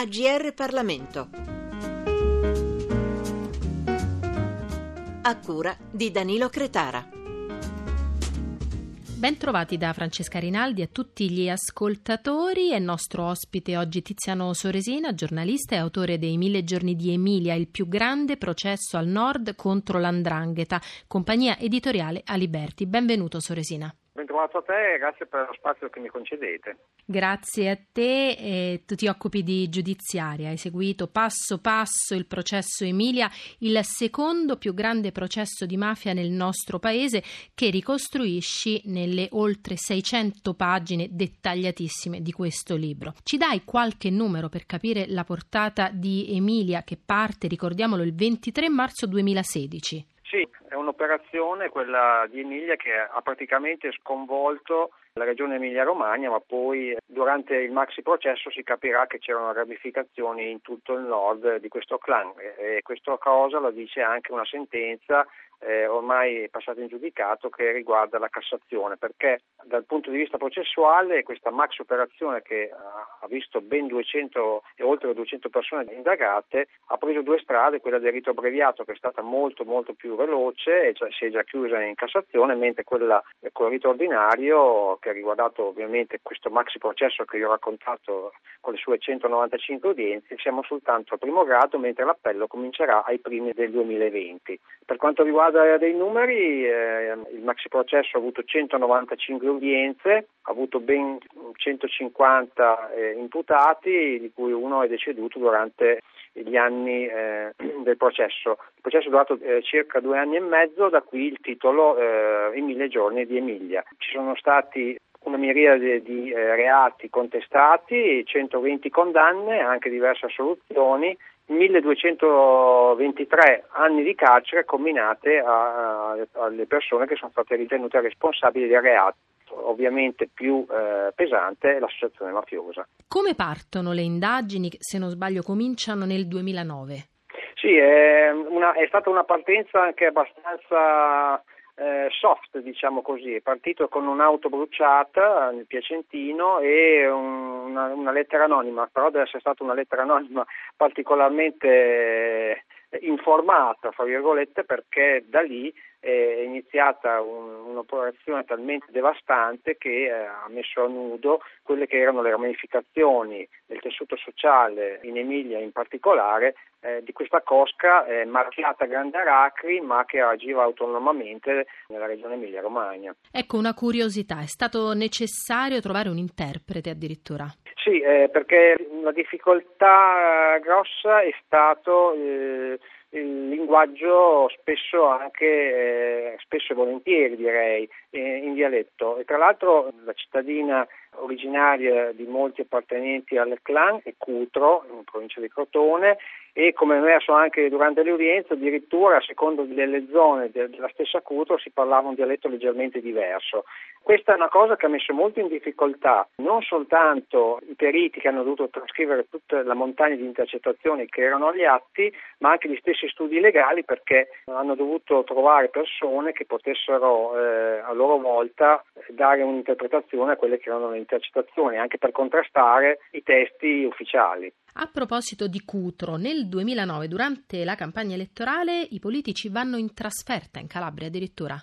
AGR Parlamento. A cura di Danilo Cretara. Bentrovati da Francesca Rinaldi a tutti gli ascoltatori. È nostro ospite oggi Tiziano Soresina, giornalista e autore dei Mille giorni di Emilia, il più grande processo al nord contro l'andrangheta, compagnia editoriale Aliberti. Benvenuto Soresina. Ben trovato a te e grazie per lo spazio che mi concedete. Grazie a te. Eh, tu ti occupi di giudiziaria, hai seguito passo passo il processo Emilia, il secondo più grande processo di mafia nel nostro paese che ricostruisci nelle oltre 600 pagine dettagliatissime di questo libro. Ci dai qualche numero per capire la portata di Emilia che parte, ricordiamolo, il 23 marzo 2016? Un'operazione, quella di Emilia, che ha praticamente sconvolto la regione Emilia-Romagna, ma poi durante il maxi processo si capirà che c'erano ramificazioni in tutto il nord di questo clan. E questa cosa la dice anche una sentenza eh, ormai passata in giudicato che riguarda la Cassazione, perché dal punto di vista processuale questa max operazione che ha visto ben 200 e oltre 200 persone indagate ha preso due strade, quella del rito abbreviato che è stata molto molto più veloce e già, si è già chiusa in Cassazione, mentre quella con il rito ordinario che ha riguardato ovviamente questo maxi processo che io ho raccontato con le sue 195 udienze, siamo soltanto al primo grado, mentre l'appello comincerà ai primi del 2020. Per quanto riguarda riguarda dei numeri, eh, il maxi processo ha avuto 195 udienze, ha avuto ben 150 eh, imputati, di cui uno è deceduto durante gli anni eh, del processo. Il processo è durato eh, circa due anni e mezzo, da qui il titolo eh, I mille giorni di Emilia. Ci sono stati una miriade di eh, reati contestati, 120 condanne, anche diverse assoluzioni 1223 anni di carcere combinate a, a, alle persone che sono state ritenute responsabili del reato. Ovviamente più eh, pesante l'associazione mafiosa. Come partono le indagini? Se non sbaglio, cominciano nel 2009. Sì, è, una, è stata una partenza anche abbastanza eh, soft, diciamo così, è partito con un'auto bruciata nel Piacentino e un, una, una, lettera anonima, però deve essere stata una lettera anonima particolarmente eh, informata, fra virgolette, perché da lì è iniziata un, un'operazione talmente devastante che eh, ha messo a nudo quelle che erano le ramificazioni del tessuto sociale in Emilia in particolare eh, di questa cosca eh, marchiata Grande Aracri ma che agiva autonomamente nella regione Emilia-Romagna. Ecco una curiosità, è stato necessario trovare un interprete addirittura? Sì, eh, perché la difficoltà eh, grossa è stato eh, il linguaggio spesso anche, eh, spesso e volentieri direi, eh, in dialetto. E tra l'altro la cittadina originaria di molti appartenenti al clan è Cutro, in provincia di Crotone, e come emerso anche durante le udienze, addirittura a secondo delle zone della stessa Cutro si parlava un dialetto leggermente diverso. Questa è una cosa che ha messo molto in difficoltà non soltanto i periti che hanno dovuto trascrivere tutta la montagna di intercettazioni che erano agli atti, ma anche gli stessi studi legali perché hanno dovuto trovare persone che potessero eh, a loro volta dare un'interpretazione a quelle che erano le intercettazioni, anche per contrastare i testi ufficiali. A proposito di Cutro, nel 2009 durante la campagna elettorale i politici vanno in trasferta in Calabria addirittura.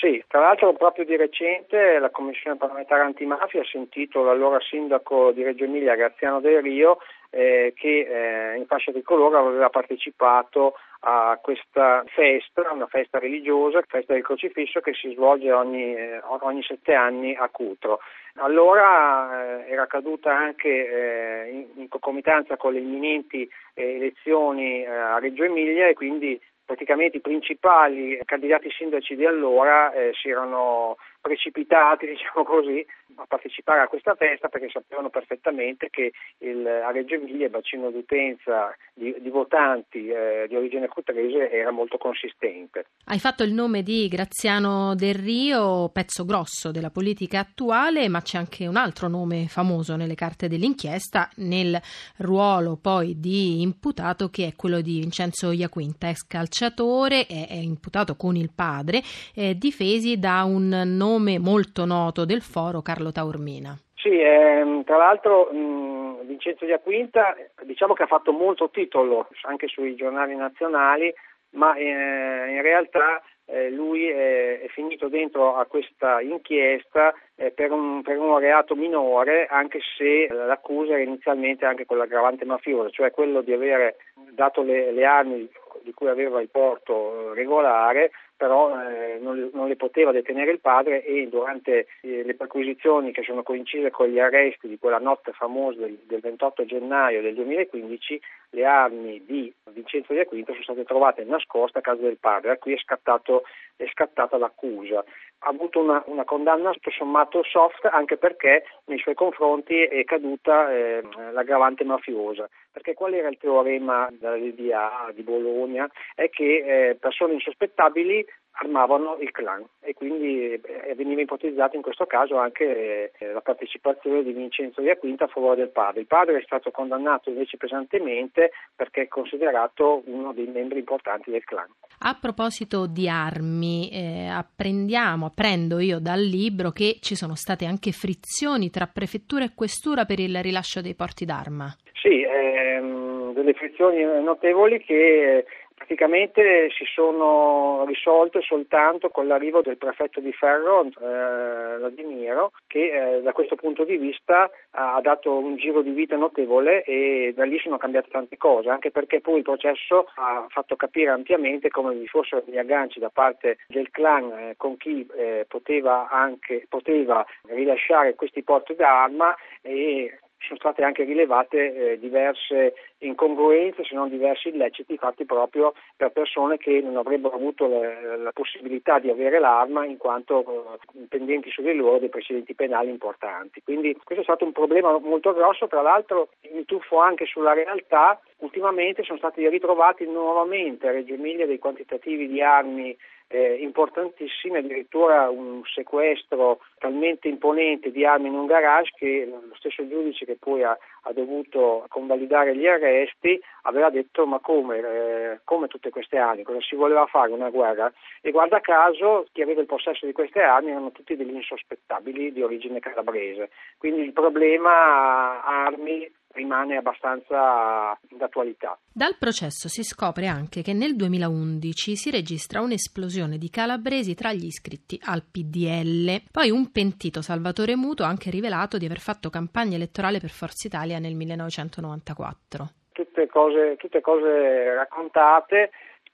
Sì, tra l'altro proprio di recente la Commissione parlamentare antimafia ha sentito l'allora sindaco di Reggio Emilia Graziano Del Rio eh, che eh, in fascia tricolore aveva partecipato a questa festa, una festa religiosa, festa del crocifisso che si svolge ogni, eh, ogni sette anni a Cutro. Allora eh, era caduta anche eh, in, in, concomitanza con le imminenti eh, elezioni eh, a Reggio Emilia e quindi praticamente i principali candidati sindaci di allora eh, si erano precipitati, diciamo così, a partecipare a questa festa perché sapevano perfettamente che il, a Reggio Emilia il bacino d'utenza di, di votanti eh, di origine cutrese era molto consistente. Hai fatto il nome di Graziano Del Rio, pezzo grosso della politica attuale, ma c'è anche un altro nome famoso nelle carte dell'inchiesta, nel ruolo poi di imputato che è quello di Vincenzo Iaquinta, ex calciatore, è, è imputato con il padre, eh, difesi da un nome molto noto del foro, Carlo Taormina. Sì, ehm, tra l'altro mh, Vincenzo Di Acquinta diciamo che ha fatto molto titolo anche sui giornali nazionali, ma eh, in realtà eh, lui è, è, finito dentro a questa inchiesta eh, per, un, per, un, reato minore, anche se l'accusa era inizialmente anche con l'aggravante mafiosa, cioè quello di avere dato le, le armi di cui aveva il porto regolare però eh, non, non, le poteva detenere il padre e durante eh, le perquisizioni che sono coincise con gli arresti di quella notte famosa del, del 28 gennaio del 2015 le armi di Vincenzo Di Aquinto sono state trovate nascoste a casa del padre, a cui è, scattato, è scattata l'accusa. Ha avuto una, una, condanna tutto sommato soft anche perché nei suoi confronti è caduta eh, l'aggravante mafiosa. Perché qual era il teorema della DDA di Bologna? È che eh, persone insospettabili armavano il clan e quindi eh, veniva ipotizzata in questo caso anche eh, la partecipazione di Vincenzo Di Aquinta a favore del padre. Il padre è stato condannato invece pesantemente perché è considerato uno dei membri importanti del clan. A proposito di armi, eh, apprendiamo, apprendo io dal libro che ci sono state anche frizioni tra prefettura e questura per il rilascio dei porti d'arma. Sì, ehm, delle frizioni notevoli che praticamente si sono risolte soltanto con l'arrivo del prefetto di Ferro, eh, Vladimiro, che eh, da questo punto di vista ha dato un giro di vita notevole e da lì sono cambiate tante cose, anche perché poi il processo ha fatto capire ampiamente come vi fossero degli agganci da parte del clan eh, con chi eh, poteva, anche, poteva rilasciare questi porti d'arma e sono state anche rilevate eh, diverse incongruenze, se non diversi illeciti fatti proprio per persone che non avrebbero avuto la, la possibilità di avere l'arma in quanto eh, pendenti su di loro dei precedenti penali importanti. Quindi questo è stato un problema molto grosso, tra l'altro mi tuffo anche sulla realtà, ultimamente sono stati ritrovati nuovamente a Reggio Emilia dei quantitativi di armi eh, importantissime, addirittura un sequestro talmente imponente di armi in un garage che lo stesso giudice che poi ha, ha dovuto convalidare gli arresti aveva detto ma come, eh, come tutte queste armi, cosa si voleva fare, una guerra? E guarda caso chi aveva il possesso di queste armi erano tutti degli insospettabili di origine calabrese, quindi il problema armi rimane abbastanza d'attualità. Dal processo si scopre anche che nel 2011 si registra un'esplosione di calabresi tra gli iscritti al PDL. Poi un pentito, Salvatore Muto, ha anche rivelato di aver fatto campagna elettorale per Forza Italia nel 1994. Tutte cose, tutte cose raccontate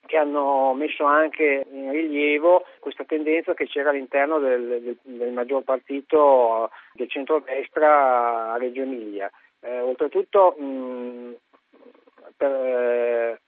che hanno messo anche in rilievo questa tendenza che c'era all'interno del, del, del maggior partito del centrodestra a Reggio Emilia. Eh, oltretutto mh, per, eh,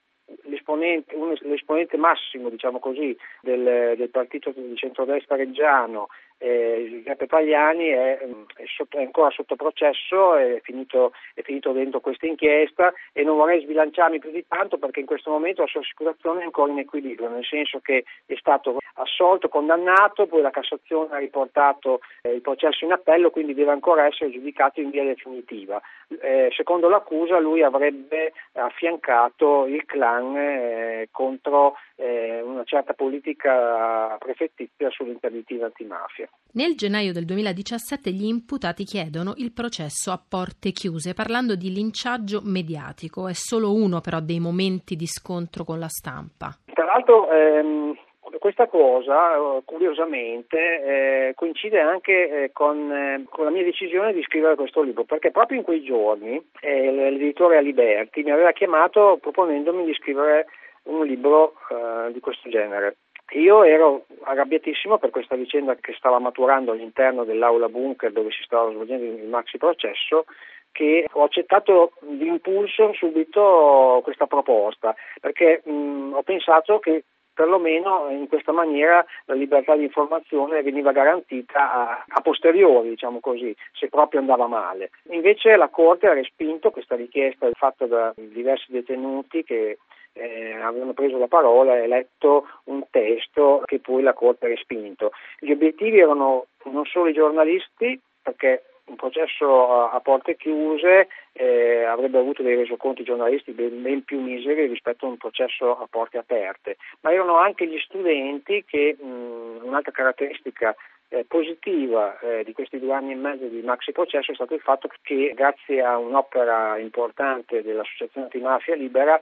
l'esponente, un, l'esponente, massimo diciamo così, del, del partito di centrodestra reggiano eh, Giuseppe Pagliani è, è, sotto, è, ancora sotto processo, è finito, è finito, dentro questa inchiesta e non vorrei sbilanciarmi più di tanto perché in questo momento la sua assicurazione è ancora in equilibrio, nel senso che è stato assolto, condannato, poi la Cassazione ha riportato eh, il processo in appello, quindi deve ancora essere giudicato in via definitiva. Eh, secondo l'accusa lui avrebbe affiancato il clan eh, contro eh, una certa politica prefettizia sull'interdittiva antimafia. Nel gennaio del 2017 gli imputati chiedono il processo a porte chiuse, parlando di linciaggio mediatico. È solo uno però dei momenti di scontro con la stampa. Tra l'altro ehm, questa cosa, eh, curiosamente, eh, coincide anche eh, con, eh, con, la mia decisione di scrivere questo libro, perché proprio in quei giorni eh, l'editore Aliberti mi aveva chiamato proponendomi di scrivere un libro eh, di questo genere. Io ero arrabbiatissimo per questa vicenda che stava maturando all'interno dell'aula bunker dove si stava svolgendo il maxi processo che ho accettato di impulso subito questa proposta perché mh, ho pensato che perlomeno in questa maniera la libertà di informazione veniva garantita a, a, posteriori, diciamo così, se proprio andava male. Invece la Corte ha respinto questa richiesta fatta da diversi detenuti che eh, avevano preso la parola e letto un testo che poi la Corte ha respinto. Gli obiettivi erano non solo i giornalisti, perché un processo a, porte chiuse eh, avrebbe avuto dei resoconti giornalisti ben, ben, più miseri rispetto a un processo a porte aperte, ma erano anche gli studenti che mh, un'altra caratteristica eh, positiva eh, di questi due anni e mezzo di maxi processo è stato il fatto che grazie a un'opera importante dell'Associazione Antimafia Libera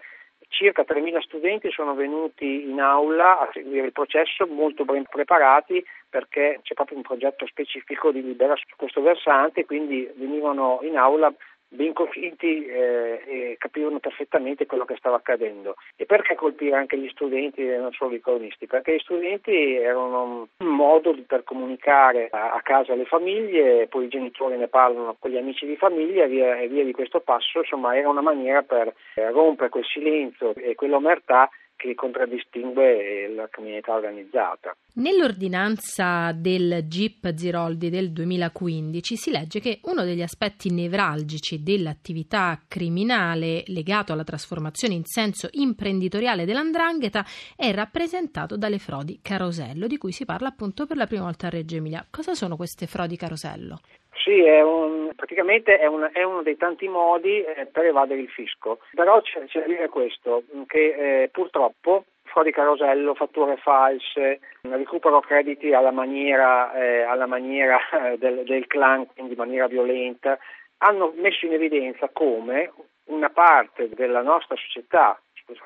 circa 3.000 studenti sono venuti in aula a seguire il processo molto ben preparati perché c'è proprio un progetto specifico di Libera su questo versante, quindi venivano in aula ben convinti eh, e capivano perfettamente quello che stava accadendo. E perché colpire anche gli studenti e non solo i cronisti? Perché gli studenti erano un modo per comunicare a, a casa alle famiglie, poi i genitori ne parlano con gli amici di famiglia e via, e via di questo passo, insomma era una maniera per eh, rompere quel silenzio e quell'omertà che contraddistingue la criminalità organizzata. Nell'ordinanza del GIP Ziroldi del 2015 si legge che uno degli aspetti nevralgici dell'attività criminale legato alla trasformazione in senso imprenditoriale dell'andrangheta è rappresentato dalle frodi carosello, di cui si parla appunto per la prima volta a Reggio Emilia. Cosa sono queste frodi carosello? Sì, è un, praticamente è, un, è, uno dei tanti modi eh, per evadere il fisco, però c'è, c'è da dire questo, che eh, purtroppo frodi carosello, fatture false, recupero crediti alla maniera, eh, alla maniera eh, del, del clan, quindi in maniera violenta, hanno messo in evidenza come una parte della nostra società,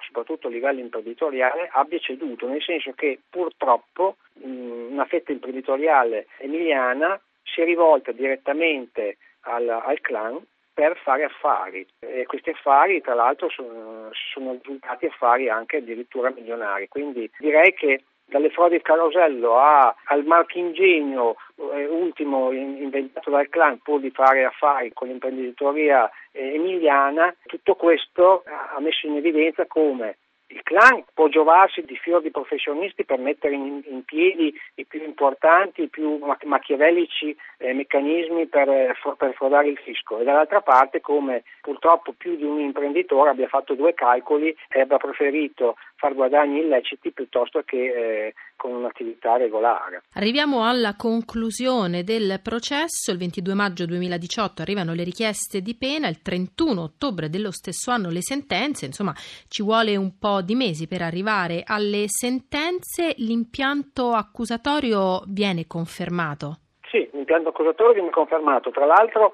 soprattutto a livello imprenditoriale, abbia ceduto, nel senso che purtroppo mh, una fetta imprenditoriale emiliana si è rivolta direttamente al, al clan per fare affari. E questi affari tra l'altro sono, sono risultati affari anche addirittura milionari, quindi direi che dalle frodi carosello a, al marchingegno eh, ultimo in, inventato dal clan pur di fare affari con l'imprenditoria eh, emiliana, tutto questo ha messo in evidenza come il clan può giovarsi di fior di professionisti per mettere in, in piedi i più importanti, i più machiavellici eh, meccanismi per, eh, per, frodare il fisco. E dall'altra parte come purtroppo più di un imprenditore abbia fatto due calcoli e abbia preferito far guadagni illeciti piuttosto che eh, con un'attività regolare. Arriviamo alla conclusione del processo. Il 22 maggio 2018 arrivano le richieste di pena, il 31 ottobre dello stesso anno le sentenze, insomma ci vuole un po' di mesi per arrivare alle sentenze. L'impianto accusatorio viene confermato? Sì, l'impianto accusatorio viene confermato. Tra l'altro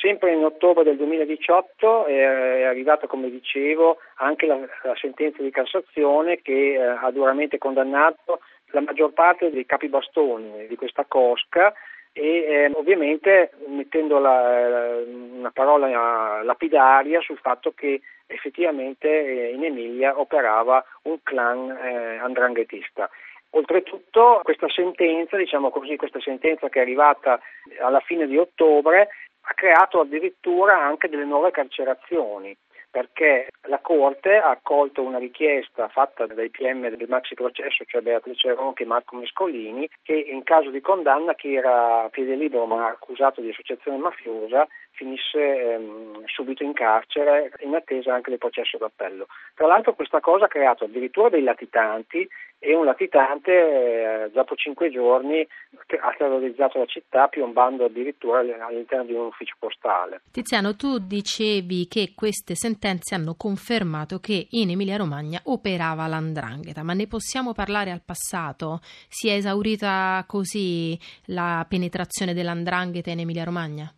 Sempre in ottobre del 2018 è arrivata, come dicevo, anche la, la sentenza di Cassazione che eh, ha duramente condannato la maggior parte dei capi bastoni di questa cosca e eh, ovviamente mettendo la, una parola lapidaria sul fatto che effettivamente eh, in Emilia operava un clan eh, andranghetista. Oltretutto questa sentenza, diciamo così, questa sentenza che è arrivata alla fine di ottobre ha creato addirittura anche delle nuove carcerazioni perché la Corte ha accolto una richiesta fatta dai PM del maxi processo, cioè Beatrice Ronchi e Marco Mescolini, che in caso di condanna chi era a piede libero ma accusato di associazione mafiosa finisse ehm, subito in carcere in attesa anche del processo d'appello. Tra l'altro questa cosa ha creato addirittura dei latitanti e un latitante eh, dopo cinque giorni ha terrorizzato la città piombando addirittura all'interno di un ufficio postale. Tiziano, tu dicevi che queste sentenze hanno confermato che in Emilia-Romagna operava l'andrangheta, ma ne possiamo parlare al passato? Si è esaurita così la penetrazione dell'andrangheta in Emilia-Romagna?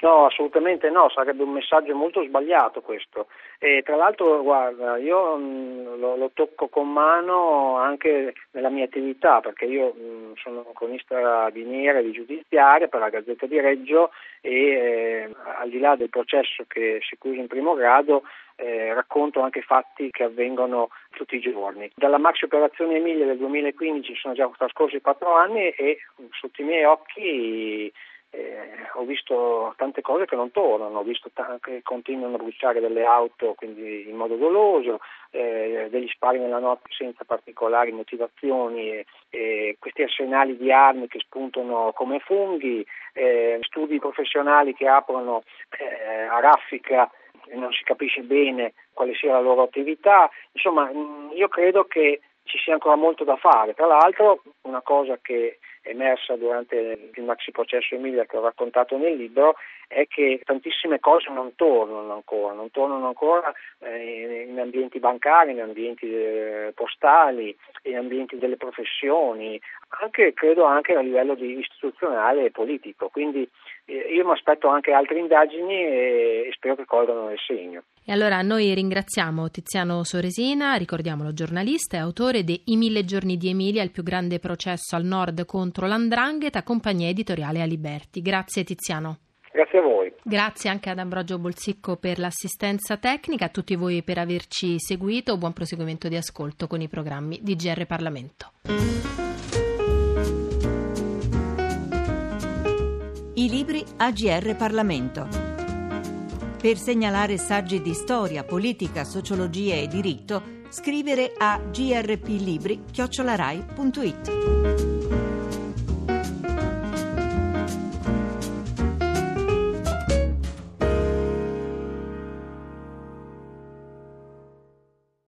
No, assolutamente no, sarebbe un messaggio molto sbagliato questo. E tra l'altro, guarda, io mm, lo, lo, tocco con mano anche nella mia attività, perché io mh, mm, sono cronista di nera di giudiziaria per la Gazzetta di Reggio e eh, al di là del processo che si chiude in primo grado, eh, racconto anche fatti che avvengono tutti i giorni. Dalla maxi operazione Emilia del 2015 sono già trascorsi quattro anni e sotto i miei occhi eh, ho visto tante cose che non tornano, ho visto t- che continuano a bruciare delle auto quindi in modo doloso, eh, degli spari nella notte senza particolari motivazioni, e, e questi arsenali di armi che spuntano come funghi, eh, studi professionali che aprono eh, a raffica e non si capisce bene quale sia la loro attività. Insomma, io credo che ci sia ancora molto da fare. Tra l'altro, una cosa che emersa durante il maxi processo Emilia che ho raccontato nel libro è che tantissime cose non tornano ancora, non tornano ancora eh, in ambienti bancari, in ambienti eh, postali, in ambienti delle professioni, anche, credo anche a livello istituzionale e politico. Quindi eh, io mi aspetto anche altre indagini e, e spero che colgano il segno. E allora noi ringraziamo Tiziano Soresina, ricordiamolo giornalista e autore di I mille giorni di Emilia, il più grande processo al nord contro l'Andrangheta, compagnia editoriale Aliberti. Grazie Tiziano. Grazie a voi. Grazie anche ad Ambrogio Bolsicco per l'assistenza tecnica, a tutti voi per averci seguito. Buon proseguimento di ascolto con i programmi di GR Parlamento. I libri AGR Parlamento. Per segnalare saggi di storia, politica, sociologia e diritto, scrivere a grplibri@rai.it.